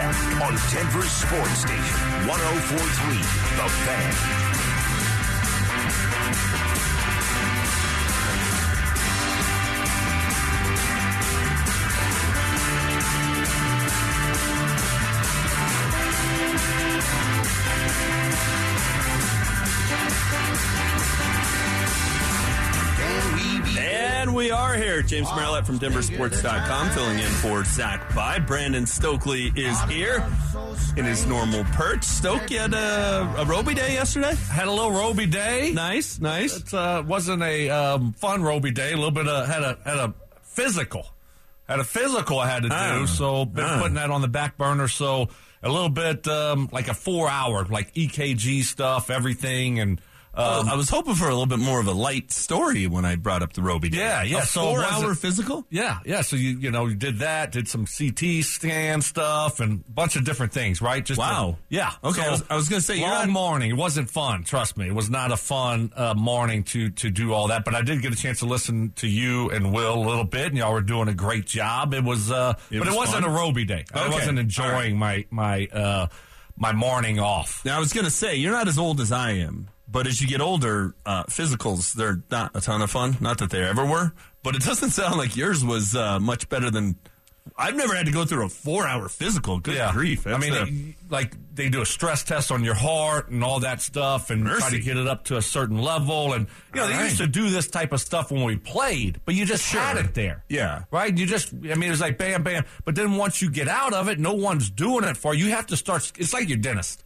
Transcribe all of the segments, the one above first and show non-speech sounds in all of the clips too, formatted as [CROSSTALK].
On Denver Sports Station 1043 The Fan. Are here. James Merilatt from DenverSports.com filling in for Zach Bye. Brandon Stokley is here in his normal perch. Stoke, you had a, a Roby day yesterday? Had a little Roby day. Nice, nice. It uh, wasn't a um, fun Roby day. A little bit of, had a had a physical. Had a physical I had to do, Ah. so been Ah. putting that on the back burner. So a little bit um, like a four hour, like EKG stuff, everything, and um, I was hoping for a little bit more of a light story when I brought up the Roby day. Yeah, yeah, A so four hour it- physical? Yeah, yeah. So you you know you did that, did some CT scan stuff, and a bunch of different things, right? Just to- Wow. yeah. Okay, I was- I was gonna say, long morning. It wasn't fun. Trust me, it was not a fun uh, morning to to do all that. But I did get a chance to listen to you and Will a little bit, and y'all were doing a great job. It was, uh, It but was it wasn't fun? a Roby day. I wasn't enjoying my my uh, my morning off. Now, I was going to say, you're not as old as I am, but as you get older, uh, physicals, they're not a ton of fun. Not that they ever were, but it doesn't sound like yours was uh, much better than. I've never had to go through a four hour physical. Good grief. I mean, a- they- like they do a stress test on your heart and all that stuff, and try to get it up to a certain level. And you know, they All used to do this type of stuff when we played, but you just had it there. Yeah. right. You just, I mean, it was like bam, bam. But then once you get out of it, no one's doing it for you. You have to start. It's like your dentist.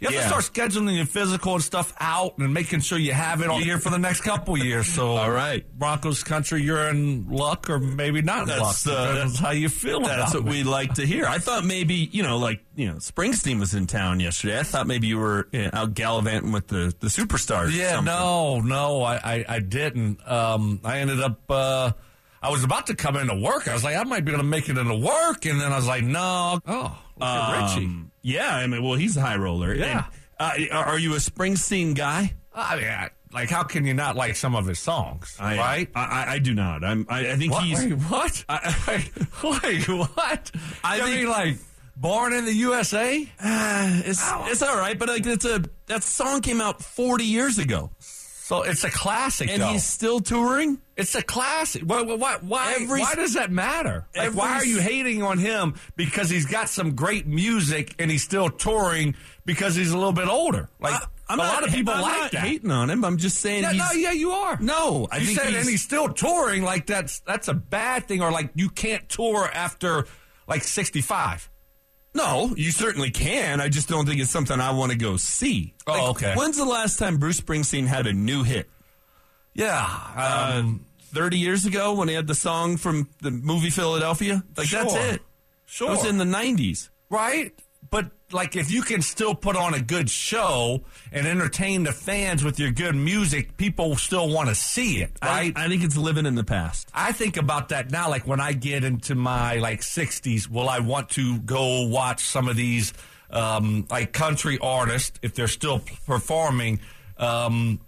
You have Yeah. to start scheduling your physical and stuff out and making sure you have it all here for the next couple years. So, All right. Broncos country, you're in luck or maybe not in That's, luck. uh, Depends how you feel. That's what it. we like to hear. I thought maybe, you know, like, you know, Springsteen was in town yesterday. I thought maybe you were you know, out gallivanting with the, the superstars. Yeah, no, no, I, I, I didn't. Um, I ended up. Uh, I was about to come into work. I was like, I might be able to make it into work, and then I was like, no. Oh, at Richie. Yeah, I mean, well, he's a high roller. Yeah. And, uh, are you a Springsteen guy? I mean, I, like, how can you not like some of his songs, I, right? I, I, I do not. I'm, I, I think What? he's. Wait, what? I, [LAUGHS] Wait, what? I I think- mean, like, born in the USA. Uh, it's it's all right, but like it's a that song came out 40 years ago, So it's a classic, and though. he's still touring. It's a classic. Why? Why? Why, Every- why does that matter? Like, why are you hating on him because he's got some great music and he's still touring because he's a little bit older? Like I- I'm a not, lot of people I'm like not that. hating on him. I'm just saying yeah, he's. no, yeah, you are. No, I you said he's- and he's still touring. Like that's that's a bad thing, or like you can't tour after like sixty five. No, you certainly can. I just don't think it's something I want to go see. Oh, Like, okay. When's the last time Bruce Springsteen had a new hit? Yeah, um, 30 years ago when he had the song from the movie Philadelphia? Like, that's it. sure. It was in the 90s. right? But like, if you can still put on a good show and entertain the fans with your good music, people still want to see it, right? I, I think it's living in the past. I think about that now. Like when I get into my like 60s, will I want to go watch some of these um, like country artists if they're still performing? Um,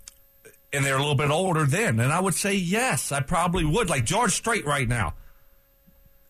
and they're a little bit older then, and I would say yes, I probably would. Like George Strait right now,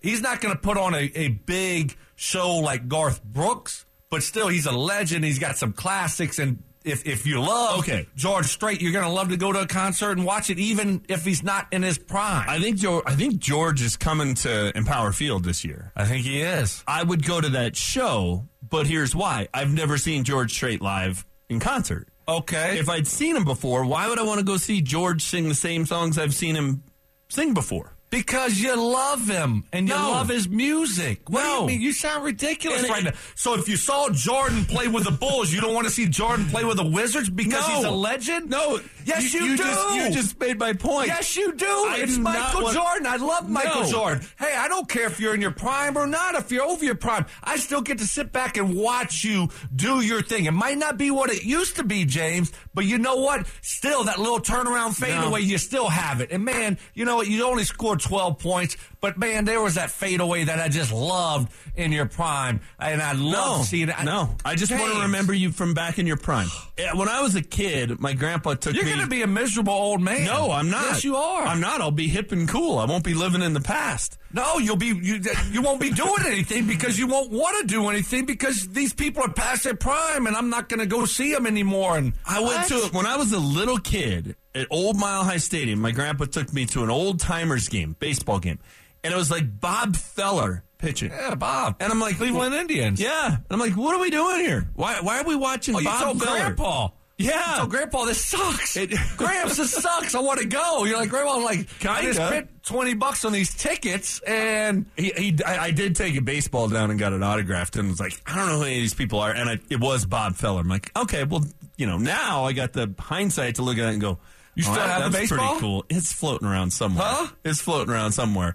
he's not going to put on a, a big show like Garth Brooks, but still, he's a legend. He's got some classics, and if if you love Okay. George Strait, you're going to love to go to a concert and watch it, even if he's not in his prime. I think George, I think George is coming to Empower Field this year. I think he is. I would go to that show, but here's why. I've never seen George Strait live in concert. Okay. If I'd seen him before, why would I want to go see George sing the same songs I've seen him sing before? Because you love him and you No. love his music. What do you mean? You sound ridiculous And it- right now. So if you saw Jordan play with the Bulls, you don't want to see Jordan play with the Wizards because No. he's a legend? No. Yes, you, you do. Just, you just made my point. Yes, you do. I it's do Michael want- Jordan. I love Michael No. Jordan. Hey, I don't care if you're in your prime or not. If you're over your prime, I still get to sit back and watch you do your thing. It might not be what it used to be, James, but you know what? Still, that little turnaround fadeaway, you still have it. And man, you know what? You only scored 12 points. But man, there was that fadeaway that I just loved in your prime, and I love No, seeing it. no. I just want to remember you from back in your prime. [SIGHS] When I was a kid, my grandpa took me. You're me. going to be a miserable old man. no, I'm not. Yes, you are. I'm not. I'll be hip and cool. I won't be living in the past. No, you'll be you. You won't be doing anything because you won't want to do anything because these people are past their prime, and I'm not going to go see them anymore. And I went to when I was a little kid at Old Mile High Stadium. My grandpa took me to an old timers game, baseball game, and it was like Bob Feller pitching. yeah, Bob, And I'm like Cleveland Indians. Yeah, and I'm like, what are we doing here? Why why are we watching Oh, you Bob told Feller? Grandpa. Yeah. So Grandpa, this sucks. It- [LAUGHS] Gramps, this sucks. I want to go. You're like Grandpa. Like I just Kinda. I spent twenty bucks on these tickets, and He, he, I, I did take a baseball down and got it autographed, and was like, I don't know who any of these people are, and I, it was Bob Feller. I'm like, okay, well, you know, now I got the hindsight to look at it and go, You oh, still "Oh, have the that's baseball? Pretty cool. It's floating around somewhere. Huh? It's floating around somewhere.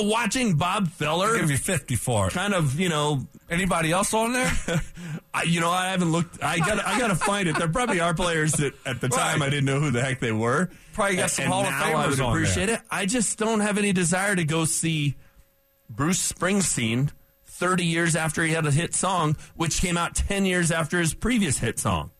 But watching Bob Feller, give you fifty for it. kind of, you know, Anybody else on there? [LAUGHS] I, you know, I haven't looked. I got. I got to find it. There probably are players that at the time Right. I didn't know who the heck they were. Probably got some and Hall of now I Famers would on appreciate there. it. I just don't have any desire to go see Bruce Springsteen 30 years after he had a hit song, which came out 10 years after his previous hit song.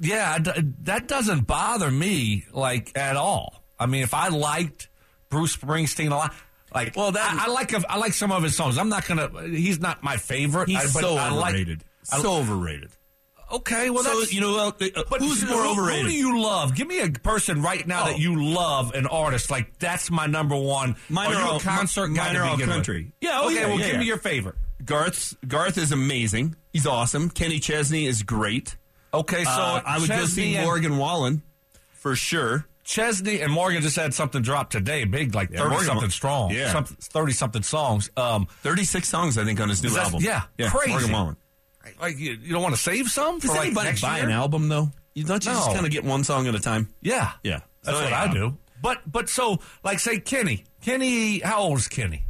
yeah, d- that doesn't bother me like at all. I mean, if I liked Bruce Springsteen a lot. Like Well, that- I, I like I like some of his songs. I'm not gonna. He's not my favorite. He's I, but so I like- overrated. So overrated. okay, well, So, that's, you know, uh, But who's who- more who- overrated? Who do you love? Give me a person right now Oh. that you love, an artist. Like that's my number one. Mine are you a concert guy to are all with? country. Yeah, oh, okay, yeah, well, yeah, give yeah. me your favorite. Garth's Garth is amazing. He's awesome. Kenny Chesney is great. Okay, so Uh, I would go see Chesney Morgan Wallen for sure. Chesney and Morgan just had something drop today, big like thirty Morgan something strong, Yeah. thirty something songs. Um, 36 songs, I think, on his new album. yeah, crazy. Morgan Wallen. like you, you don't want to save some for Does like anybody buy year? an album, though? You don't you just kind of get one song at a time? Yeah, Yeah. that's So what anyhow. I do. But but so like say Kenny, Kenny, how old is Kenny?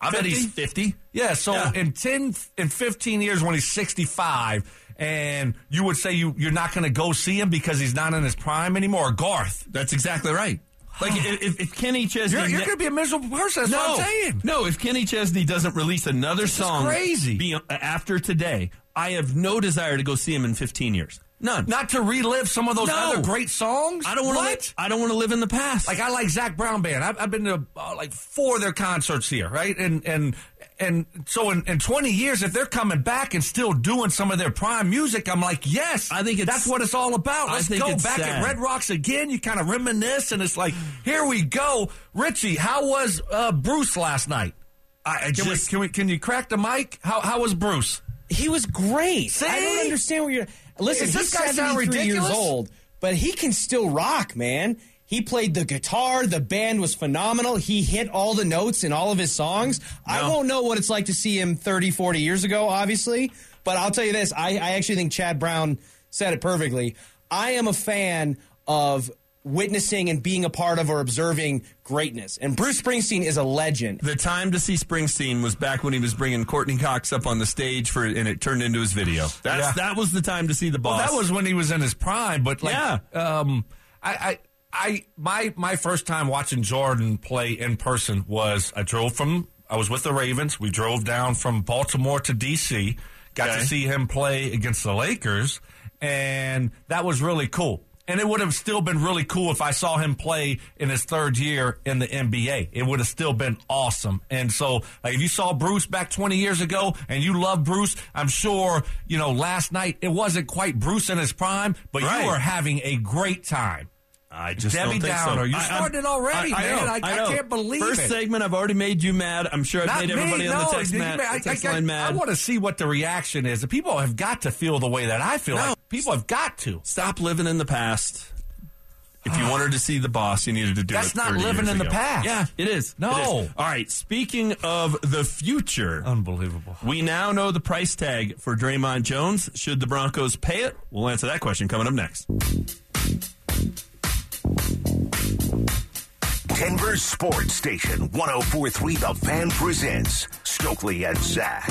I bet he's 50. Yeah, so Yeah. in 10 in 15 years when he's 65 and you would say you you're not going to go see him because he's not in his prime anymore, Garth. That's exactly right. Like, if, if- if Kenny Chesney. You're, you're going to be a miserable person. That's no, what I'm saying. no. If Kenny Chesney doesn't release another song, crazy. be- after today, I have no desire to go see him in 15 years. None. Not to relive some of those No. other great songs. I don't want What? to. I don't want to live in the past. Like I like Zac Brown band. I've, I've been to uh, like four of their concerts here, right? And and and so in, in 20 years, if they're coming back and still doing some of their prime music, I'm like, yes, I think it's- that's what it's all about. Let's think go back sad. at Red Rocks again. You kind of reminisce, and it's like, here we go. Richie, how was uh, Bruce last night? I, I Can, just we, can we can you crack the mic? How how was Bruce? He was great. See? I don't understand what you're. Listen, Is this guy sound 73 years ridiculous? old, but he can still rock, man. He played the guitar. The band was phenomenal. He hit all the notes in all of his songs. I No. won't know what it's like to see him 30, 40 years ago, obviously. But I'll tell you this I, I actually think Chad Brown said it perfectly. I am a fan of witnessing and being a part of or observing greatness. And Bruce Springsteen is a legend. the time to see Springsteen was back when he was bringing Courteney Cox up on the stage for, and it turned into his video. That's Yeah. that was the time to see the boss. Well, that was when he was in his prime, but like, Yeah. um, I, I, I, my, my first time watching Jordan play in person was I drove from, I was with the Ravens. We drove down from Baltimore to D.C., got Okay. to see him play against the Lakers, and that was really cool. And it would have still been really cool if I saw him play in his third year in the NBA. It would have still been awesome. And so, like, if you saw Bruce back 20 years ago and you love Bruce, I'm sure, you know, last night it wasn't quite Bruce in his prime, but Right. you were having a great time. I just Debbie don't think Downer, so. You started I- already, I, I man. know, I- I can't believe First it. segment, I've already made you mad. I'm sure I've Not made me, everybody on no, the text, mad, I, text line mad. I want to see what the reaction is. The people have got to feel the way that I feel. No. Like people have got to. Stop living in the past. If you wanted to see the boss, you needed to do That's not living in the past. Yeah, it is. No. It is. All right. Speaking of the future, Unbelievable. we now know the price tag for Dre'Mont Jones. Should the Broncos pay it? We'll answer that question coming up next. Denver Sports Station 1043 The Fan presents Stokley and Zach.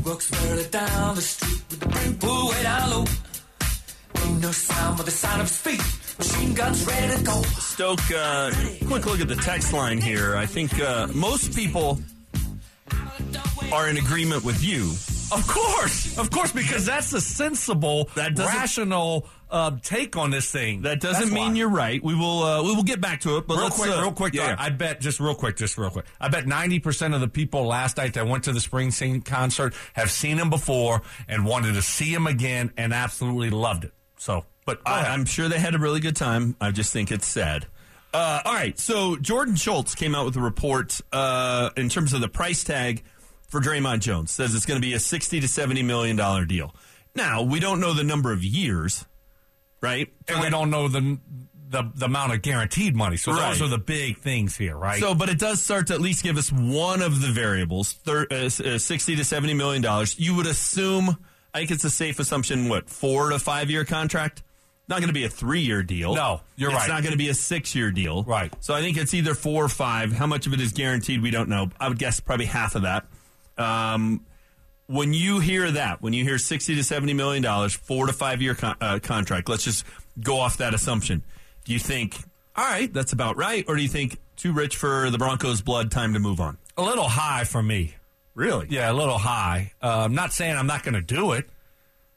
Let's walks barely down the street no sound but the sound of his feet. Machine guns ready to go. Stoke, uh, quick look at the text line here. I think uh, most people are in agreement with you. Of course, of course, because that's a sensible, That rational uh, take on this thing. That doesn't That's mean why. you're right. We will uh, we will get back to it. But real let's, quick, uh, real quick. Yeah. though, I bet just real quick, just real quick. I bet ninety percent of the people last night that went to the Springsteen concert have seen him before and wanted to see him again and absolutely loved it. So, but I, I'm sure they had a really good time. I just think it's sad. Uh, all right, so Jordan Schultz came out with a report uh, in terms of the price tag for Dre'Mont Jones. Says it's going to be a sixty to seventy million dollar deal. Now we don't know the number of years, right? and we don't know the, the the amount of guaranteed money. So Right. those are the big things here, right? So, but it does start to at least give us one of the variables, thir- uh, uh, sixty to seventy million dollars. You would assume, I think it's a safe assumption, what four to five year contract? Not going to be a three year deal. No, you're it's right. It's not going to be a six year deal. Right. So I think it's either four or five. How much of it is guaranteed? We don't know. I would guess probably half of that. Um, when you hear that, when you hear sixty to seventy million dollars, four to five year con- uh, contract, let's just go off that assumption. Do you think, all right, that's about right, or do you think too rich for the Broncos' blood? Time to move on. a little high for me. Really? Yeah, a little high. Uh, I'm not saying I'm not going to do it.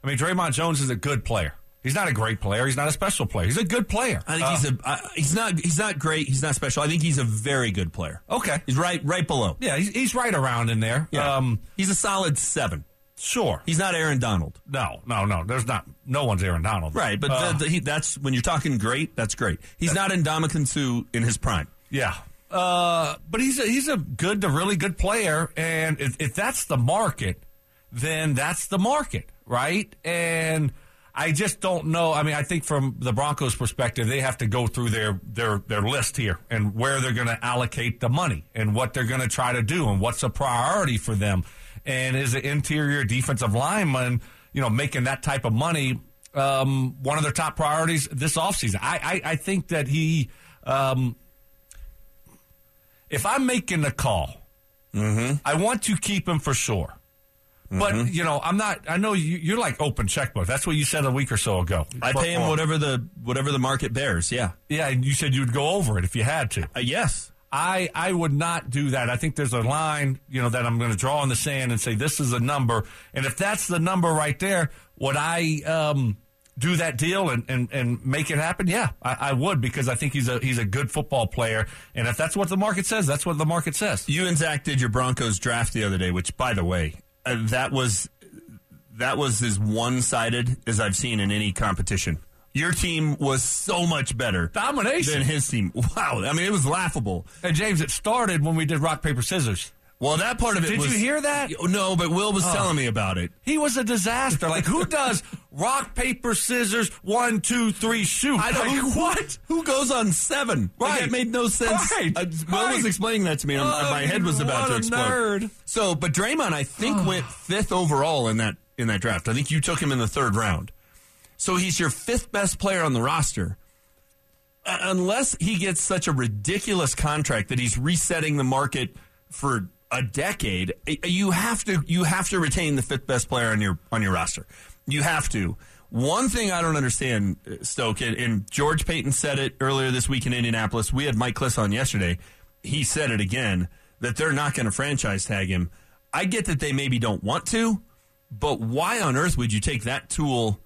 I mean, Dre'Mont Jones is a good player. He's not a great player. He's not a special player. He's a good player. I think Uh, he's a uh, he's not he's not great. He's not special. I think he's a very good player. okay. He's right right below. Yeah, he's, he's right around in there. Yeah. Um, he's a solid seven. sure. He's not Aaron Donald. No, no, no. There's not. No one's Aaron Donald. Right, but Uh, the, the, he, that's when you're talking great. That's great. He's not in Sue in his prime. Yeah. Uh, but he's a, he's a good to really good player, and if, if that's the market, then that's the market, right? And I just don't know. I mean, I think from the Broncos' perspective, they have to go through their their their list here and where they're going to allocate the money and what they're going to try to do and what's a priority for them. And is an interior defensive lineman, you know, making that type of money um, one of their top priorities this offseason? I, I I think that he. Um, if I'm making a call, Mm-hmm. I want to keep him for sure. But you know, I'm not. I know you, you're like open checkbook. That's what you said a week or so ago. I pay him whatever the whatever the market bears. Yeah. Yeah, and you said you'd go over it if you had to. Uh, yes. I I would not do that. I think there's a line, you know, that I'm going to draw in the sand and say this is a number, and if that's the number right there, would I um, do that deal and, and, and make it happen? Yeah, I, I would because I think he's a he's a good football player, and if that's what the market says, that's what the market says. You and Zach did your Broncos draft the other day, which, by the way, uh, that was that was as one sided as I've seen in any competition. Your team was so much better Domination. than his team. Wow, I mean, it was laughable. And James, it started when we did rock paper scissors. Well, that part of it Did was. you hear that? No, but Will was telling me about it. He was a disaster. Like who does rock paper scissors one two three shoot? I don't. Like, who, what? Who goes on seven? Like, Right. it made no sense. Right. Uh, Will was explaining that to me, and Oh, my head was about to explode. nerd. So, but Dre'Mont, I think, went fifth overall in that in that draft. I think you took him in the third round. So he's your fifth best player on the roster. Uh, unless he gets such a ridiculous contract that he's resetting the market for a decade, you have to you have to retain the fifth best player on your on your roster. You have to. One thing I don't understand, uh, Stoke, and, and George Paton said it earlier this week in Indianapolis. We had Mike Klis on yesterday. He said it again that they're not going to franchise tag him. I get that they maybe don't want to, but why on earth would you take that tool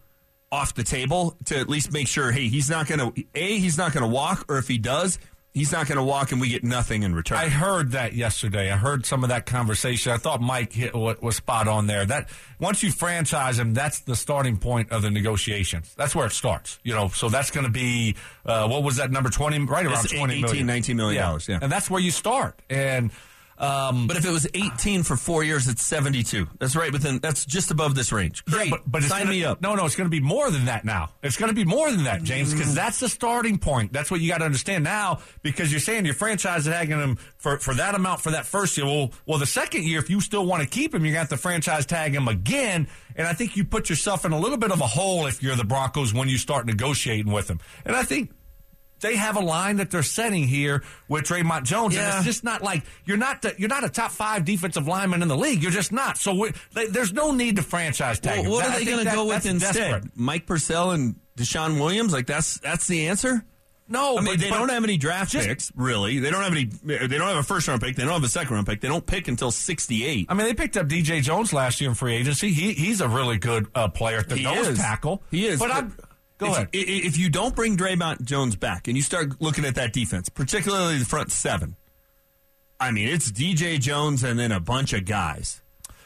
off the table to at least make sure, hey, he's not going to a he's not going to walk, or if he does, he's not going to walk, and we get nothing in return. I heard that yesterday. I heard some of that conversation. I thought Mike hit what was spot on there. That once you franchise him, that's the starting point of the negotiations. That's where it starts. You know, so that's going to be uh, what was that number twenty? Right around It's twenty 18, million, 19 million dollars, yeah. and that's where you start. And um, but if it was 18 for four years, it's 72. That's right within. That's just above this range. Great, but, but sign gonna, me up. No, no, it's going to be more than that now. It's going to be more than that, James, because Mm. that's the starting point. That's what you got to understand now, because you're saying your franchise is tagging him for, for that amount for that first year. Well, well, the second year, if you still want to keep him, you're going to have to franchise tag him again. And I think you put yourself in a little bit of a hole if you're the Broncos when you start negotiating with him. And I think they have a line that they're setting here with Dre'Mont Jones, and it's just not like you're not the, you're not a top five defensive lineman in the league. You're just not. So they, there's no need to franchise tag. Well, what That- are they going to go with instead? desperate. Mike Purcell and DeShawn Williams? Like that's that's the answer? No, I mean but- they but don't have any draft just- picks really. They don't have any. They don't have a first round pick. They don't have a second round pick. They don't pick until sixty eight. I mean, they picked up DJ Jones last year in free agency. He he's a really good uh, player at the He nose is. tackle. He is. But I'm go if, ahead. If you don't bring Dre'Mont Jones back and you start looking at that defense, particularly the front seven, I mean, it's DJ Jones and then a bunch of guys,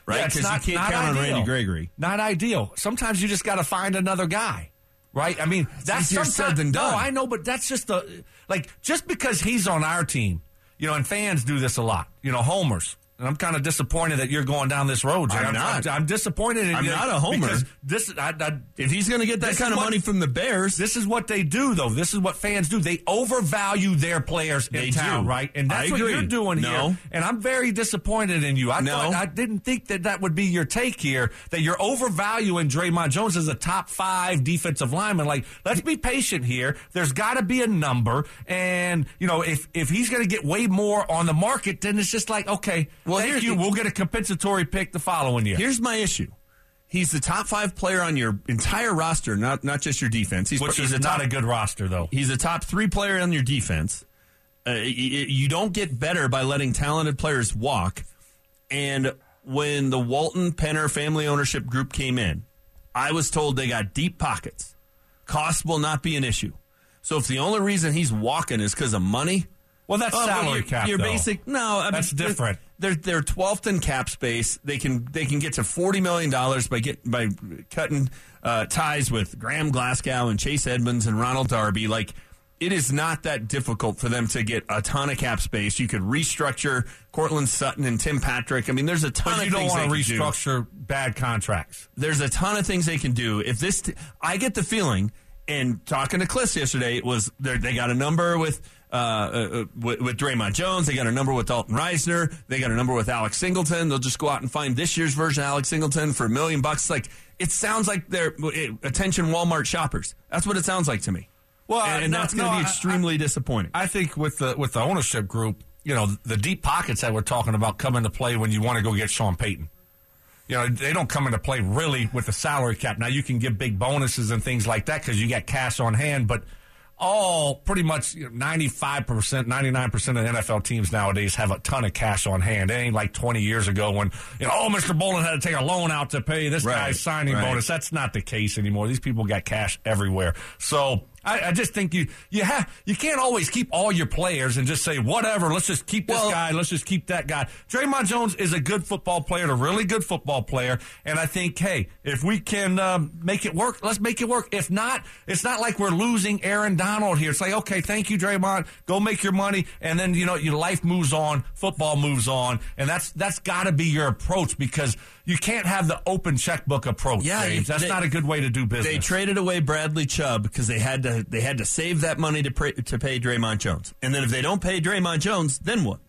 right? Yeah, Because not- you can't count on. Randy Gregory. Not ideal. Sometimes you just got to find another guy, right? I mean, that's easier sometimes- said than done. No, I know, but that's just the like just because he's on our team, you know, and fans do this a lot. You know, homers. And I'm kind of disappointed that you're going down this road. Jay. I'm not. I'm, disappointed in I'm you not a homer. This, I, I, If he's going to get that kind of what- money from the Bears, This is what they do, though. This is what fans do. They overvalue their players in They town, do. right? And that's what you're doing No. here. And I'm very disappointed in you. I No. thought I didn't think that that would be your take here. That you're overvaluing Dre'Mont Jones as a top five defensive lineman. Like, let's be patient here. There's got to be a number, and you know, if if he's going to get way more on the market, then it's just like, okay, Well, thank you. We'll get a compensatory pick the following year. Here's my issue. He's the top five player on your entire roster, not not just your defense. He's, which he's is a not a good roster, though. He's a top three player on your defense. Uh, you don't get better by letting talented players walk. And when the Walton Penner family ownership group came in, I was told they got deep pockets. Cost will not be an issue. So if the only reason he's walking is because of money, Well, that's Oh, salary your- cap. Your basic no, I That's different. They're they're twelfth in cap space. They can they can get to forty million dollars by get by cutting uh, ties with Graham Glasgow and Chase Edmonds and Ronald Darby. Like it is not that difficult for them to get a ton of cap space. You could restructure Courtland Sutton and Tim Patrick. I mean, there's a ton But of you don't things want to they can do restructure bad contracts. there's a ton of things they can do. If this, t- I get the feeling, and talking to Cliff yesterday, it was they got a number with. Uh, uh, with, with Dre'Mont Jones, they got a number with Dalton Risner. They got a number with Alex Singleton. They'll just go out and find this year's version of Alex Singleton for a million bucks. Like it sounds like they're it, attention Walmart shoppers. That's what it sounds like to me. Well, and, and no, that's going to no, be I- extremely disappointing. I think with the with the ownership group, you know, the deep pockets that we're talking about come into play when you want to go get Sean Payton. You know, they don't come into play really with the salary cap. Now you can give big bonuses and things like that because you got cash on hand, but all pretty much ninety five percent, ninety nine percent of NFL teams nowadays have a ton of cash on hand. It ain't like twenty years ago when you know, oh, Mr. Bowlen had to take a loan out to pay this Right, guy's signing right. bonus. That's not the case anymore. These people got cash everywhere. So I, I just think you you have you can't always keep all your players and just say whatever. Let's just keep this Well- guy. Let's just keep that guy. Dre'Mont Jones is a good football player, a really good football player, and I think hey, if we can um, make it work, let's make it work. If not, it's not like we're losing Aaron Donald here. It's like okay, thank you, Dre'Mont. Go make your money, and then you know your life moves on, football moves on, and that's that's got to be your approach because you can't have the open checkbook approach. Yeah, you- that's they- not a good way to do business. They traded away Bradley Chubb because they had to they had to save that money to pray, to pay Dre'Mont Jones. And then if they don't pay Dre'Mont Jones, then what?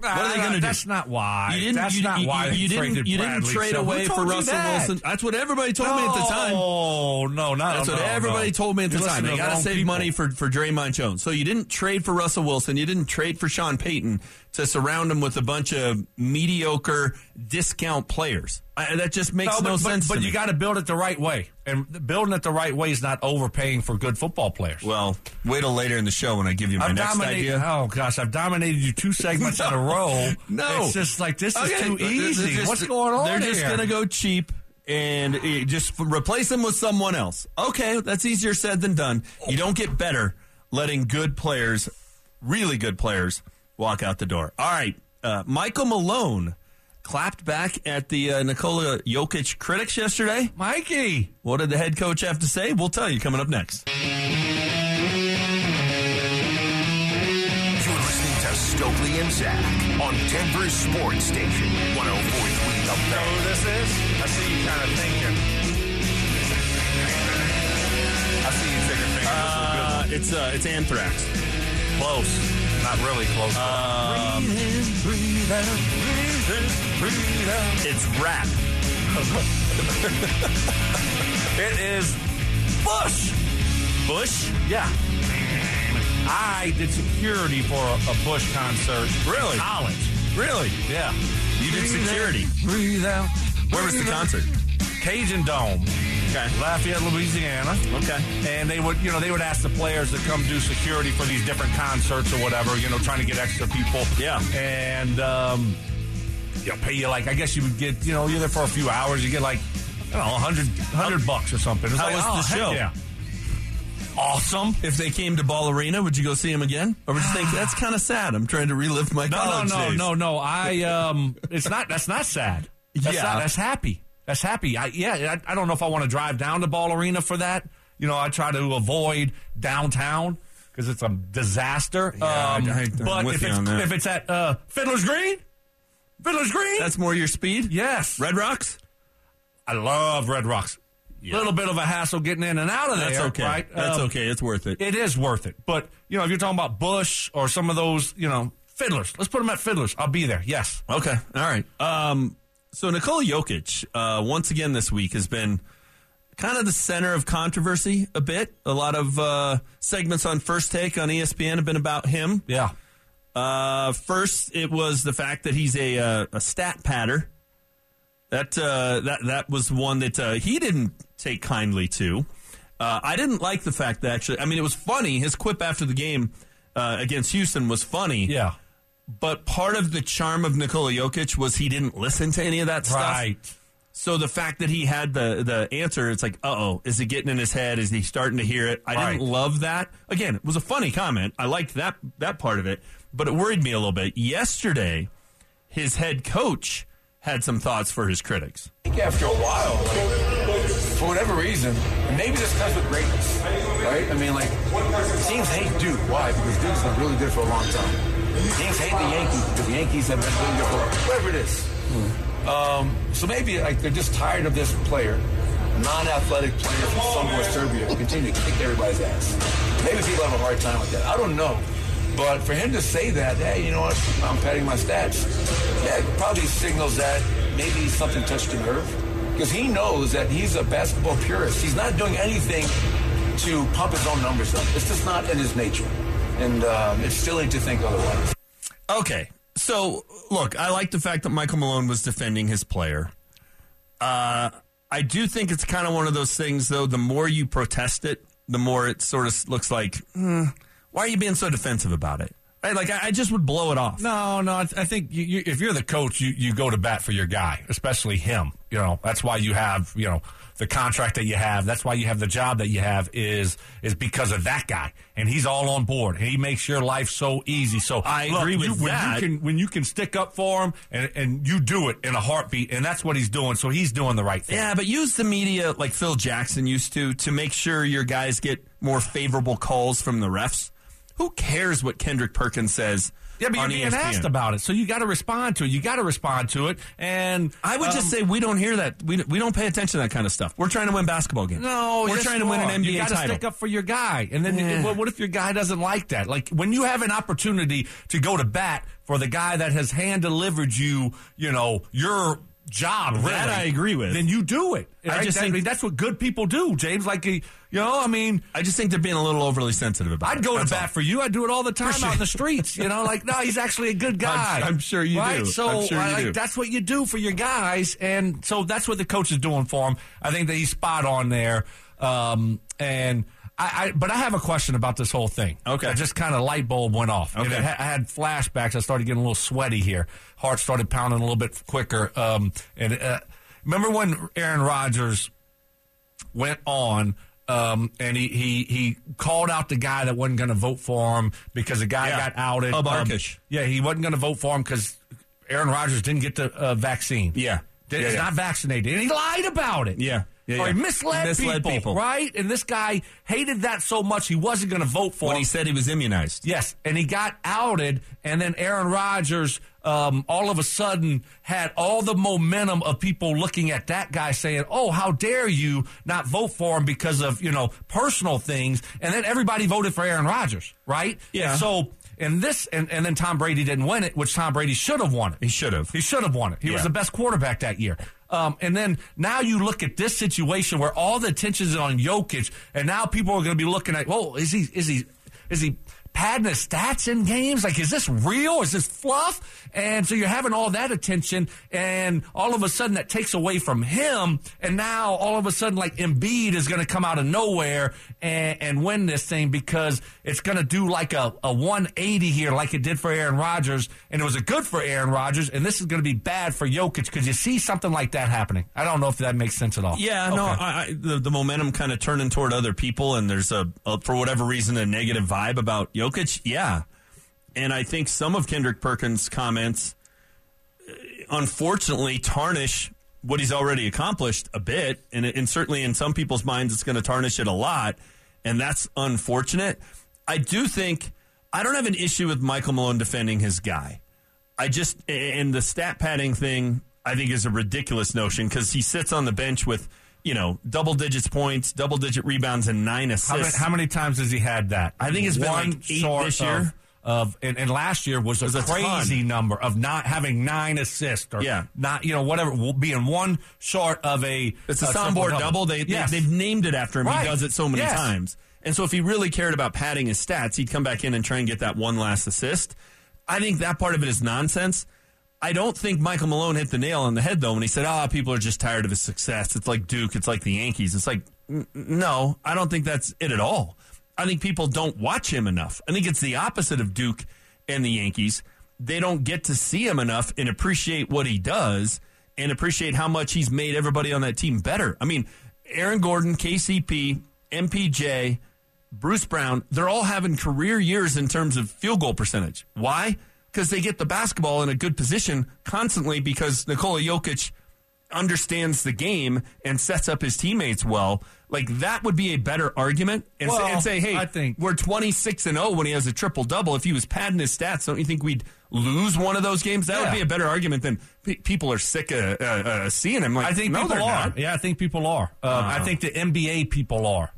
Ah, what are they going to do? That's not why. You didn't. That's you, not you, why you, didn't. You didn't trade Chubb. Away for Russell that? Wilson. That's what everybody told me at the time. Oh no, not That's no, what everybody no. told me at the time. They got to save people. money for, for Dre'Mont Jones. So you didn't trade for Russell Wilson. You didn't trade for Sean Payton to surround him with a bunch of mediocre discount players. I, that just makes no, No, but, sense. But, you got to build it the right way, and building it the right way is not overpaying for good football players. Well, wait till later in the show when I give you my I've next idea. Oh gosh, I've dominated you two segments in a [LAUGHS] row. No, it's just like this is too easy. just- What's going on They're just going to go cheap and uh, just replace them with someone else. Okay, that's easier said than done. You don't get better letting good players, really good players, walk out the door. All right, uh, Michael Malone clapped back at the uh, Nikola Jokic critics yesterday. Mikey. What did the head coach have to say? We'll tell you coming up next. You're listening to Stokley and Zach on Denver Sports Station 1043 The Fan. this is? I see you kind of thinking. I see you thinking. Uh, it's uh, it's Anthrax. Close. Not really close. Um, It's rap. [LAUGHS] it is Bush. Bush. Yeah. I did security for a, a Bush concert. Really? College. Really? Yeah. You did security. Breathe out. Where was the concert? Cajundome. Okay. Lafayette, Louisiana. Okay. And they would, you know, they would ask the players to come do security for these different concerts or whatever, you know, trying to get extra people. Yeah. And, um, you know, pay you like, I guess you would get, you know, you're there for a few hours, you get like, I don't know, 100, 100 bucks or something. It's How like, was oh, the show? Yeah. Awesome. If they came to Ball Arena, would you go see him again? Or would you think that's [SIGHS] kind of sad? I'm trying to relive my No, no, college no, days. no, no. I, um, it's not, that's not sad. That's Yeah. not, that's happy. That's happy. I, yeah, I, I don't know if I want to drive down to Ball Arena for that. You know, I try to avoid downtown because it's a disaster. Yeah, um, I- I'm but with if you it's on that. if it's at uh, Fiddler's Green, Fiddler's Green, That's more your speed? yes. Red Rocks? I love Red Rocks. A little bit of a hassle getting in and out of there. That's okay. Right? That's Um, okay. It's worth it. It is worth it. But, you know, if you're talking about Bush or some of those, you know, fiddlers, let's put them at fiddlers. I'll be there. Yes. Okay. All right. Um, so Nikola Jokic, uh, once again this week has been kind of the center of controversy a bit. A lot of uh, segments on First Take on ESPN have been about him. Yeah. Uh, first, it was the fact that he's a uh, a stat patter. That uh, that that was one that uh, he didn't take kindly to. Uh, I didn't like the fact that actually. I mean, it was funny. His quip after the game uh, against Houston was funny. Yeah. But part of the charm of Nikola Jokic was he didn't listen to any of that stuff. Right. So the fact that he had the the answer, it's like, uh oh, is it getting in his head? Is he starting to hear it? I didn't love that. Again, it was a funny comment. I liked that that part of it, but it worried me a little bit. Yesterday, his head coach had some thoughts for his critics. I think after a while, like, for whatever reason, maybe this comes with greatness, right? I mean, like, teams hate Duke. Why? Because Duke's been really good for a long time. Teams hate the Yankees because the Yankees have been really good for whatever it is. Um, so maybe like they're just tired of this player, non-athletic player from somewhere Serbia, continue to kick everybody's ass. Maybe people have a hard time with that. I don't know. But for him to say that, hey, you know what, I'm padding my stats, yeah, probably signals that maybe something touched a nerve. Because he knows that he's a basketball purist. He's not doing anything to pump his own numbers up. It's just not in his nature. And um, it's silly to think otherwise. Okay. So, look, I like the fact that Michael Malone was defending his player. Uh, I do think it's kind of one of those things, though, the more you protest it, the more it sort of looks like, hmm, why are you being so defensive about it? Right? Like, I, I just would blow it off. No, no. I, I think you, you, if you're the coach, you, you go to bat for your guy, especially him. You know, that's why you have, you know, the contract that you have. That's why you have the job that you have is is because of that guy, and he's all on board. And he makes your life so easy. So I look, agree with you, when that. You can, when you can stick up for him, and and you do it in a heartbeat, and that's what he's doing. So he's doing the right thing. Yeah, but use the media like Phil Jackson used to to make sure your guys get more favorable calls from the refs. Who cares what Kendrick Perkins says? Yeah, but you're being ESPN? asked about it, so you got to respond to it. You got to respond to it, and I would just um, say we don't hear that. We, we don't pay attention to that kind of stuff. We're trying to win basketball games. No, we're trying to win an NBA You got to title. stick up for your guy, and then Yeah. what, what if your guy doesn't like that? Like when you have an opportunity to go to bat for the guy that has hand delivered you, you know, your job. Really, That I agree with. Then you do it. I just That- think- mean, that's what good people do, James. Like uh, you know, I mean. I just think they're being a little overly sensitive about it. I'd go to That's bat all. for you. I do it all the time sure. out in the streets. You know, like no, he's actually a good guy. I'm- I'm sure you right? do. So sure I- like, do. that's what you do for your guys, and so that's what the coach is doing for him. I think that he's spot on there. Um, and I, I, but I have a question about this whole thing. Okay. It just kind of light bulb went off. Okay. ha- I had flashbacks. I started getting a little sweaty here. Heart started pounding a little bit quicker. Um, and uh, remember when Aaron Rodgers went on um, and he, he he called out the guy that wasn't going to vote for him because the guy Yeah. got outed. Hub Um, Arkush. yeah, he wasn't going to vote for him because Aaron Rodgers didn't get the uh, vaccine. Yeah. He's Yeah, yeah. not vaccinated. And he lied about it. Yeah. Yeah, Or he yeah. misled, Misled people, people. right? And this guy hated that so much he wasn't going to vote for when him. he said he was immunized. Yes, and he got outed, and then Aaron Rodgers um, all of a sudden had all the momentum of people looking at that guy saying, "Oh, how dare you not vote for him because of you know personal things?" And then everybody voted for Aaron Rodgers, right? Yeah. And so. And this, and, and then Tom Brady didn't win it, which Tom Brady should have won it. He should have. He should have won it. He was the best quarterback that year. Um, and then now you look at this situation where all the attention is on Jokic, and now people are going to be looking at, well, is he is he is he padding the stats in games? Like, is this real? Is this fluff? And so you're having all that attention, and all of a sudden that takes away from him. And now all of a sudden, like Embiid is going to come out of nowhere and, and win this thing because it's going to do like a, a 180 here, like it did for Aaron Rodgers, and it was a good for Aaron Rodgers, and this is going to be bad for Jokic because you see something like that happening. I don't know if that makes sense at all. Yeah, no, I, I, the, the momentum kind of turning toward other people, and there's a, a, for whatever reason, a negative vibe about Jokic. Yeah. And I think some of Kendrick Perkins' comments, uh, unfortunately, tarnish what he's already accomplished a bit. And, and certainly in some people's minds, it's going to tarnish it a lot. And that's unfortunate. I do think, I don't have an issue with Michael Malone defending his guy. I just and the stat padding thing I think is a ridiculous notion because he sits on the bench with you know double digits points, double digit rebounds, and nine How many, assists. how many times has he had that? I think it's been One like eight short this year. Of, of and, and last year was a was a crazy ton. number of not having nine assists or Yeah. not you know whatever being one short of a it's a a soundboard triple-double. double. They, Yes. they have named it after him. Right. He does it so many Yes. times. And so if he really cared about padding his stats, he'd come back in and try and get that one last assist. I think that part of it is nonsense. I don't think Michael Malone hit the nail on the head though when he said, "Ah, people are just tired of his success. It's like Duke. It's like the Yankees." It's like, no, I don't think that's it at all. I think people don't watch him enough. I think it's the opposite of Duke and the Yankees. They don't get to see him enough and appreciate what he does and appreciate how much he's made everybody on that team better. I mean, Aaron Gordon, KCP, MPJ, Bruce Brown, they're all having career years in terms of field goal percentage. Why? Because they get the basketball in a good position constantly because Nikola Jokic understands the game and sets up his teammates well. Like that would be a better argument and, say, and say, hey, I think- we're 26 and 0 when he has a triple double. If he was padding his stats, don't you think we'd lose one of those games? That would be a better argument than pe- people are sick of uh, uh, seeing him. Like, I think no, people they're not. Yeah, I think people are. Um, I think the NBA people are.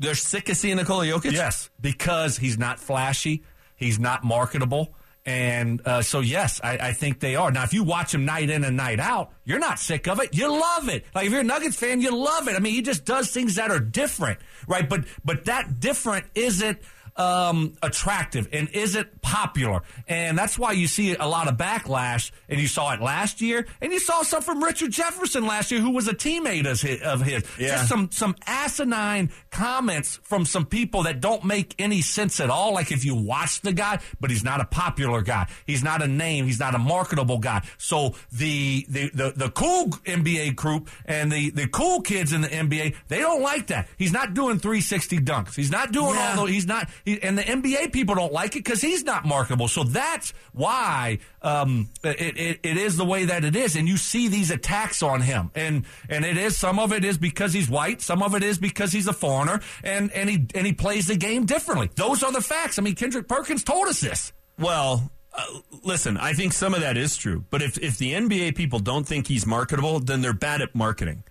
They're sick of seeing Nikola Jokic. Yes, because he's not flashy, he's not marketable. And uh, so, yes, I, I think they are. Now, if you watch him night in and night out, you're not sick of it. You love it. Like if you're a Nuggets fan, you love it. I mean, he just does things that are different, right? But but that different isn't um, attractive and isn't popular, and that's why you see a lot of backlash. And you saw it last year, and you saw some from Richard Jefferson last year, who was a teammate of his. Of his. Yeah. Just some some asinine comments from some people that don't make any sense at all. Like if you watch the guy, but he's not a popular guy. He's not a name. He's not a marketable guy. So the the the, the cool NBA group and the the cool kids in the NBA, they don't like that. He's not doing 360 dunks. He's not doing Yeah. all those. He's not. He, and the NBA people don't like it because he's not marketable. So that's why um, it, it, it is the way that it is. And you see these attacks on him, and and it is some of it is because he's white, some of it is because he's a foreigner, and and he and he plays the game differently. Those are the facts. I mean, Kendrick Perkins told us this. Well, uh, listen, I think some of that is true. But if, if the NBA people don't think he's marketable, then they're bad at marketing.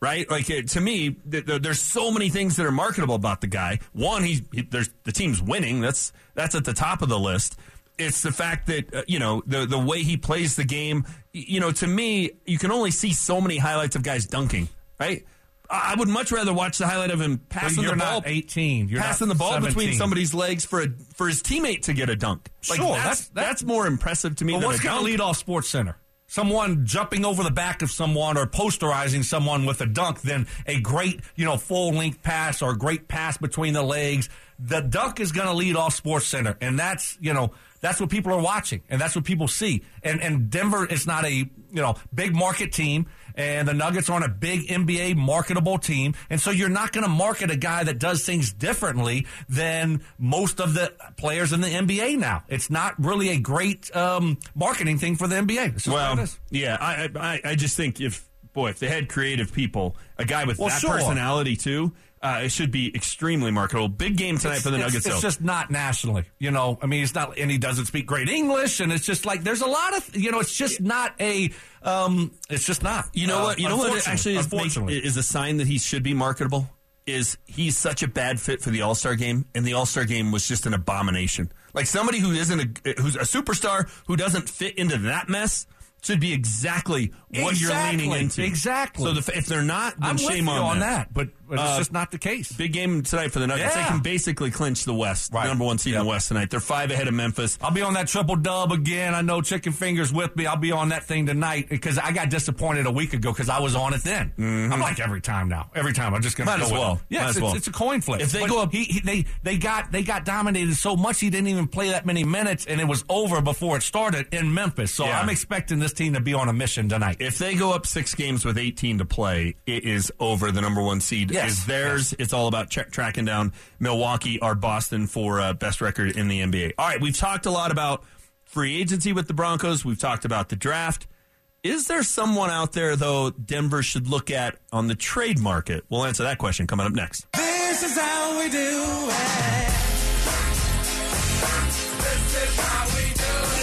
Right? Like, uh, to me, th- th- there's so many things that are marketable about the guy. One, he's, he, there's, the team's winning. That's, that's at the top of the list. It's the fact that, uh, you know, the, the way he plays the game. You know, to me, you can only see so many highlights of guys dunking, right? I would much rather watch the highlight of him passing the ball, not 18. You're passing the ball between somebody's legs for a, for his teammate to get a dunk. Like Sure, that's, that's- that's more impressive to me than what's going to lead off SportsCenter? Someone jumping over the back of someone or posterizing someone with a dunk than a great, you know, full length pass or a great pass between the legs. The dunk is going to lead off SportsCenter, and that's you know that's what people are watching, and that's what people see. And and Denver is not a you know big market team, and the Nuggets aren't a big NBA marketable team, and so you're not going to market a guy that does things differently than most of the players in the NBA now. It's not really a great um, marketing thing for the NBA. It's just what Well, yeah, I, I I just think if boy, if they had creative people, a guy with Well, that sure. personality too, uh, it should be extremely marketable. Big game tonight for the Nuggets. It's though. just not nationally, you know. I mean, it's not, and he doesn't speak great English, and it's just like there's a lot of, you know, it's just not a, um, it's just not. You know Uh, what? You know what? Actually is, make, is a sign that he should be marketable. Is he's such a bad fit for the All Star game, and the All Star game was just an abomination. Like somebody who isn't a who's a superstar who doesn't fit into that mess. should be exactly what you're leaning into. exactly. So the, if they're not, then I'm shame with you on, on that, but, but it's Uh, just not the case. Big game tonight for the Nuggets. They can basically clinch the West, Right. the number one seed in the West tonight. They're five ahead of Memphis. I'll be on that triple dub again. I know Chicken Fingers with me. I'll be on that thing tonight because I got disappointed a week ago because I was on it then. I'm like every time now. Every time I'm just going to Mm-hmm. Might go as with well. Yeah, Might it's, as well. it's, it's a coin flip. If they But go up- he, he, they they got they got dominated so much he didn't even play that many minutes and it was over before it started in Memphis. So Yeah. I'm expecting this team to be on a mission tonight. If they go up six games with 18 to play, it is over. The number one seed Yes. is theirs. It's all about tra- tracking down Milwaukee or Boston for uh, best record in the NBA. All right, we've talked a lot about free agency with the Broncos. We've talked about the draft. Is there someone out there, though, Denver should look at on the trade market? We'll answer that question coming up next. This is how we do it.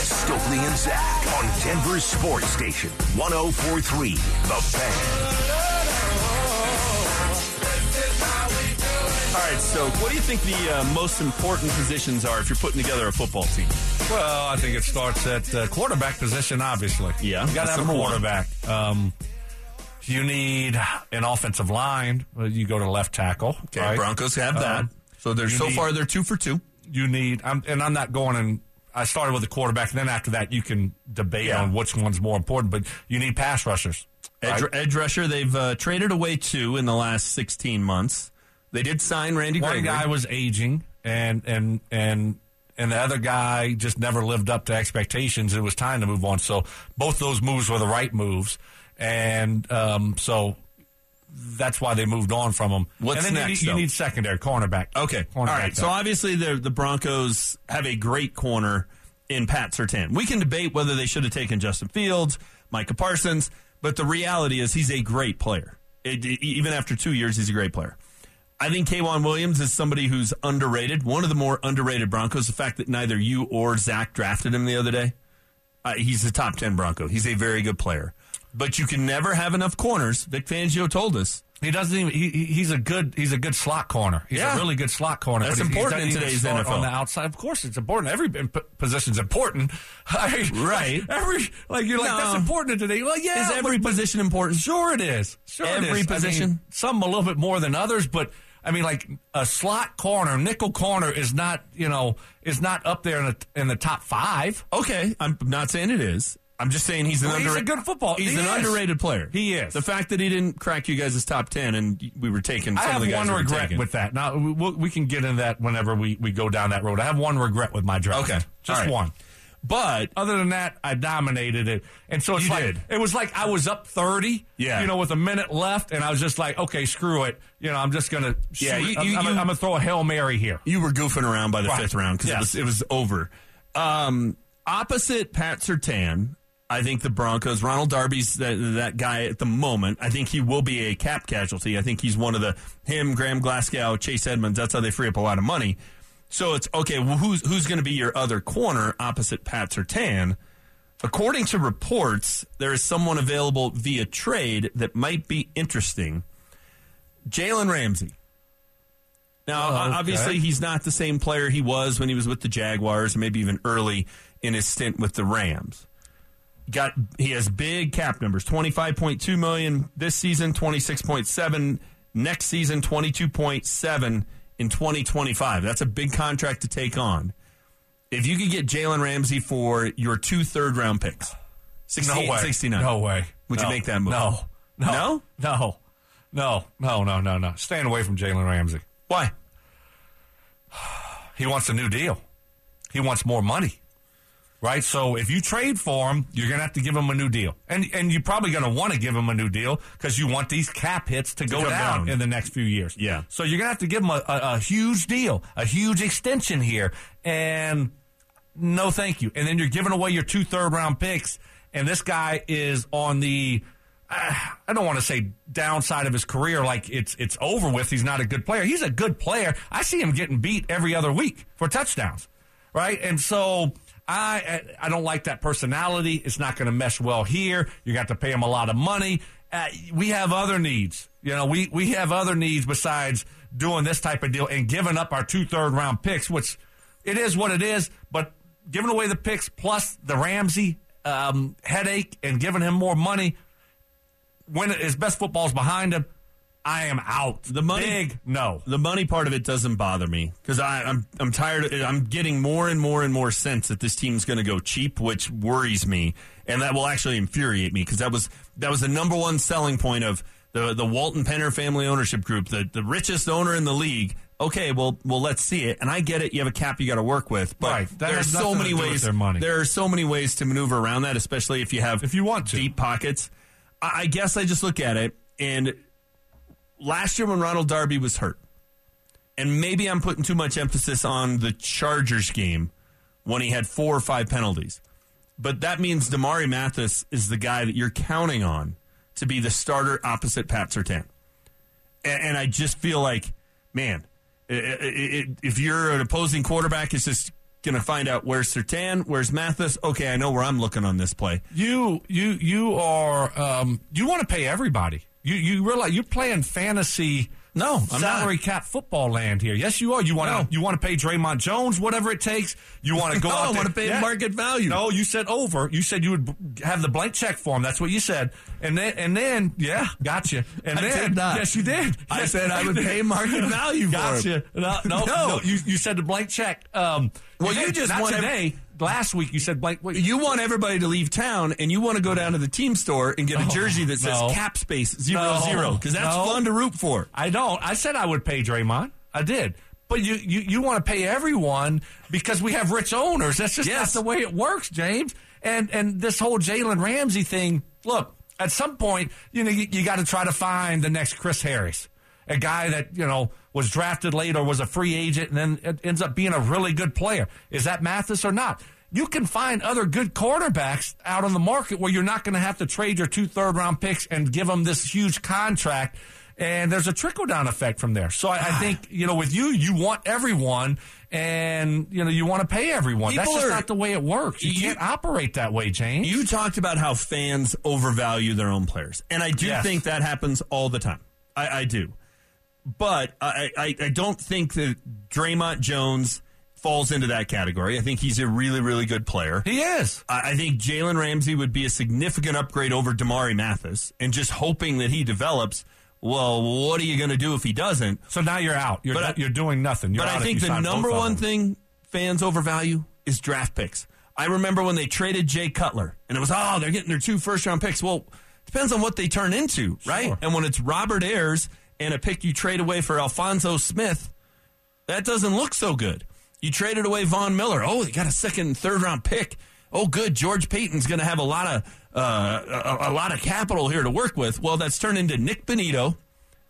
Stokley and Zach on Denver Sports Station 1043 The Fan. Right, so what do you think the uh, most important positions are if you're putting together a football team? Well, I think it starts at uh, quarterback position, obviously. Yeah, You got to have a quarterback. Um, you need an offensive line. Well, you go to left tackle. Okay, right? Broncos have that. Um, so they're so need- far they're two for two. You need, I'm, and I'm not going and I started with the quarterback, and then after that, you can debate Yeah. on which one's more important, but you need pass rushers. Edge, right? edge rusher, they've uh, traded away two in the last 16 months. They did sign Randy One Gregory. guy was aging, and and and and the other guy just never lived up to expectations. It was time to move on. So both those moves were the right moves, and um, so that's why they moved on from him. What's and then next, You need, though? you need secondary cornerback. Okay. cornerback All right. So obviously the the Broncos have a great corner in Pat Surtain. We can debate whether they should have taken Justin Fields, Micah Parsons, but the reality is he's a great player. It- even after two years, he's a great player. I think K'Waun Williams is somebody who's underrated. One of the more underrated Broncos. The fact that neither you or Zach drafted him the other day. Uh, he's a top 10 Bronco. He's a very good player. But you can never have enough corners. Vic Fangio told us. He doesn't even. He, he- he's a good. He's a good slot corner. He's Yeah. a really good slot corner. That's but he- he important in today's NFL. On the outside, of course, it's important. Every position's important. [LAUGHS] I- Right. Every like you're like that's important today. Well, yeah. Is every but- position important? Sure, it is. Sure, it Every is. I mean, position? some a little bit more than others, but I mean, like a slot corner, nickel corner is not. You know, is not up there in the in the top five. Okay, I'm not saying it is. I'm just saying he's an Well, he's a good football- He's he an is. underrated player. He is. The fact that he didn't crack you guys' top ten and we were taking. Some I of have the guys one regret taking. with that. Now we, we can get into that whenever we, we go down that road. I have one regret with my draft. Okay. just right. one. But Other than that, I dominated it, and so it's You like did. it was like I was up thirty, Yeah. you know, with a minute left, and I was just like, okay, screw it, you know, I'm just gonna, Yeah, shoot- you- I'm, you- I'm, I'm gonna throw a hail mary here. you were goofing around by the Right. fifth round because Yes. it was it was over. Um, opposite Pat Surtain, I think the Broncos. Ronald Darby's that, that guy at the moment. I think he will be a cap casualty. I think he's one of the him, Graham Glasgow, Chase Edmonds. That's how they free up a lot of money. So it's okay. Well, who's who's going to be your other corner opposite Pat Surtain? According to reports, there is someone available via trade that might be interesting. Jalen Ramsey. Now, Oh, okay. obviously, he's not the same player he was when he was with the Jaguars, maybe even early in his stint with the Rams. Got he has big cap numbers: twenty five point two million this season, twenty six point seven next season, twenty two point seven in twenty twenty five. That's a big contract to take on. If you could get Jalen Ramsey for your two third round picks, 68 No way, 69. no way. Would you make that move? No, no, No? no, no, no, no, no, no. Staying away from Jalen Ramsey. Why? [SIGHS] He wants a new deal. He wants more money. Right? So if you trade for him, you're going to have to give him a new deal. And and you're probably going to want to give him a new deal because you want these cap hits to go down, down. in the next few years. Yeah. So you're going to have to give him a, a, a huge deal, a huge extension here. And no thank you. And then you're giving away your two third round picks. And this guy is on the uh, I don't want to say downside of his career, like it's it's over with. He's not a good player. He's a good player. I see him getting beat every other week for touchdowns, right? And so I I don't like that personality. It's not going to mesh well here. You got to pay him a lot of money. Uh, we have other needs. You know, we we have other needs besides doing this type of deal and giving up our two third round picks, which it is what it is. But giving away the picks plus the Ramsey um, headache and giving him more money when his best football's behind him, I am out. The money- Big, no. The money part of it doesn't bother me because I'm I'm tired. Of, I'm getting more and more and more sense that this team's going to go cheap, which worries me, and that will actually infuriate me because that was that was the number one selling point of the the Walton Penner family ownership group, the the richest owner in the league. Okay, well, well, let's see it. And I get it. You have a cap you got to work with, but Right. There are so many to do with ways. their money. There are so many ways to maneuver around that, especially if you have If you want to. deep pockets. I, I guess I just look at it and last year when Ronald Darby was hurt, and maybe I'm putting too much emphasis on the Chargers game when he had four or five penalties. But that means Damari Mathis is the guy that you're counting on to be the starter opposite Pat Surtain. And, and I just feel like, man, i i i if you're an opposing quarterback, it's just going to find out where's Surtain, where's Mathis. Okay, I know where I'm looking on this play. You you you are um, you want to pay everybody. You you realize you're playing fantasy. No, I'm salary not. cap football land here. Yes, you are. You want to No. you want to pay Dre'Mont Jones whatever it takes. You want to go [LAUGHS] No, out I wanna pay market value. No, you said over. You said you would have the blank check for him. That's what you said. And then and then yeah, gotcha. And I then did not. yes, you did. I Yes, said I you would did. pay market value for gotcha. him. No, no, No. You you said the blank check. Um, Well, and you just want every- today. Last week you said. Wait, You want everybody to leave town, and you want to go down to the team store and get a oh, jersey that says no. cap space zero No. zero because that's No. fun to root for. I don't. I said I would pay Dre'Mont. I did. But you, you, you want to pay everyone because we have rich owners. That's just Yes. not the way it works, James. And and this whole Jalen Ramsey thing. Look, at some point, you know, you, you got to try to find the next Chris Harris, a guy that you know was drafted late or was a free agent, and then it ends up being a really good player. Is that Mathis or not? You can find other good quarterbacks out on the market where you're not going to have to trade your two third round picks and give them this huge contract and there's a trickle down effect from there. So I, I ah. think you know, with you, you want everyone, and you know, you want to pay everyone. That's just are- not the way it works. You, You- can't operate that way, James. You talked about how fans overvalue their own players, and I do Yes. think that happens all the time. I, I do, but I, I, I don't think that Dre'Mont Jones falls into that category. I think he's a really, really good player. he is. I I think Jalen Ramsey would be a significant upgrade over Damari Mathis, and just hoping that he develops. Well, what are you going to do if he doesn't? So now you're out. You're I- you're doing nothing. You're but I think the number one thing fans overvalue is draft picks. I remember when they traded Jay Cutler, and it was, oh, they're getting their two first round picks. Well, depends on what they turn into, right? Sure. And when it's Robert Ayers and a pick you trade away for Alphonso Smith, that doesn't look so good. You traded away Von Miller. Oh, you got a second and third round pick. Oh, good. George Paton's going to have a lot of uh, a, a lot of capital here to work with. Well, that's turned into Nik Bonitto.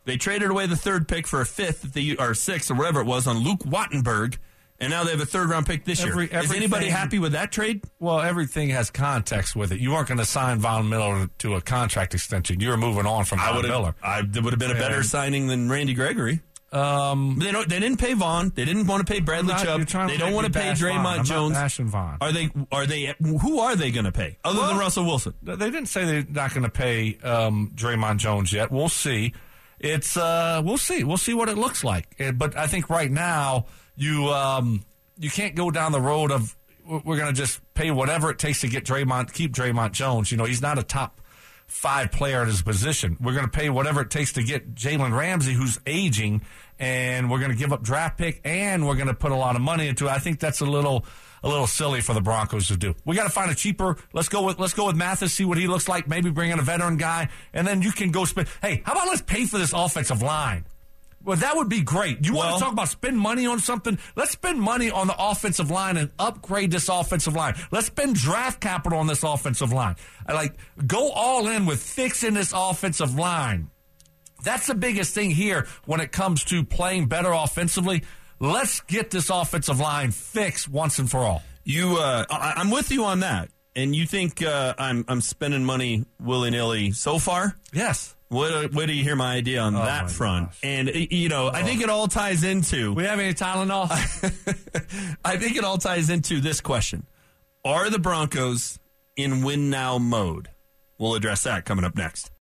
They traded away the third pick for a fifth, they, or sixth, or whatever it was, on Luke Wattenberg, and now they have a third round pick this Every- year. Is anybody happy with that trade? Well, everything has context with it. You weren't going to sign Von Miller to a contract extension. You were moving on from Von would Miller. I it would have been a better And- signing than Randy Gregory. Um, they don't. They didn't pay Von. They didn't want to pay Bradley not- Chubb. you're trying to They don't want to pay. Dre'Mont Jones. Are they? Are they? Who are they going to pay other than Russell Wilson? They didn't say they're not going to pay um, Draymond Jones yet. We'll see. It's uh, we'll see. We'll see what it looks like. Uh, But I think right now you um, you can't go down the road of we're going to just pay whatever it takes to get Dre'Mont, keep Dre'Mont Jones. You know, he's not a top five player in his position. We're going to pay whatever it takes to get Jalen Ramsey, who's aging, and we're going to give up draft pick, and we're going to put a lot of money into it. I think that's a little a little silly for the Broncos to do. We got to find a cheaper. Let's go with let's go with Mathis, see what he looks like. Maybe bring in a veteran guy, and then you can go spend. Hey, how about let's pay for this offensive line? Well, that would be great. You want to talk about spend money on something? Let's spend money on the offensive line and upgrade this offensive line. Let's spend draft capital on this offensive line. I like go all in with fixing this offensive line. That's the biggest thing here when it comes to playing better offensively. Let's get this offensive line fixed once and for all. You, uh, I, I'm with you on that. And you think uh, I'm I'm spending money willy nilly so far? Yes. What Where do you hear my idea on Oh, that front? gosh. And you know, I think it all ties into. We have any Tylenol? [LAUGHS] I think it all ties into this question: Are the Broncos in win now mode? We'll address that coming up next.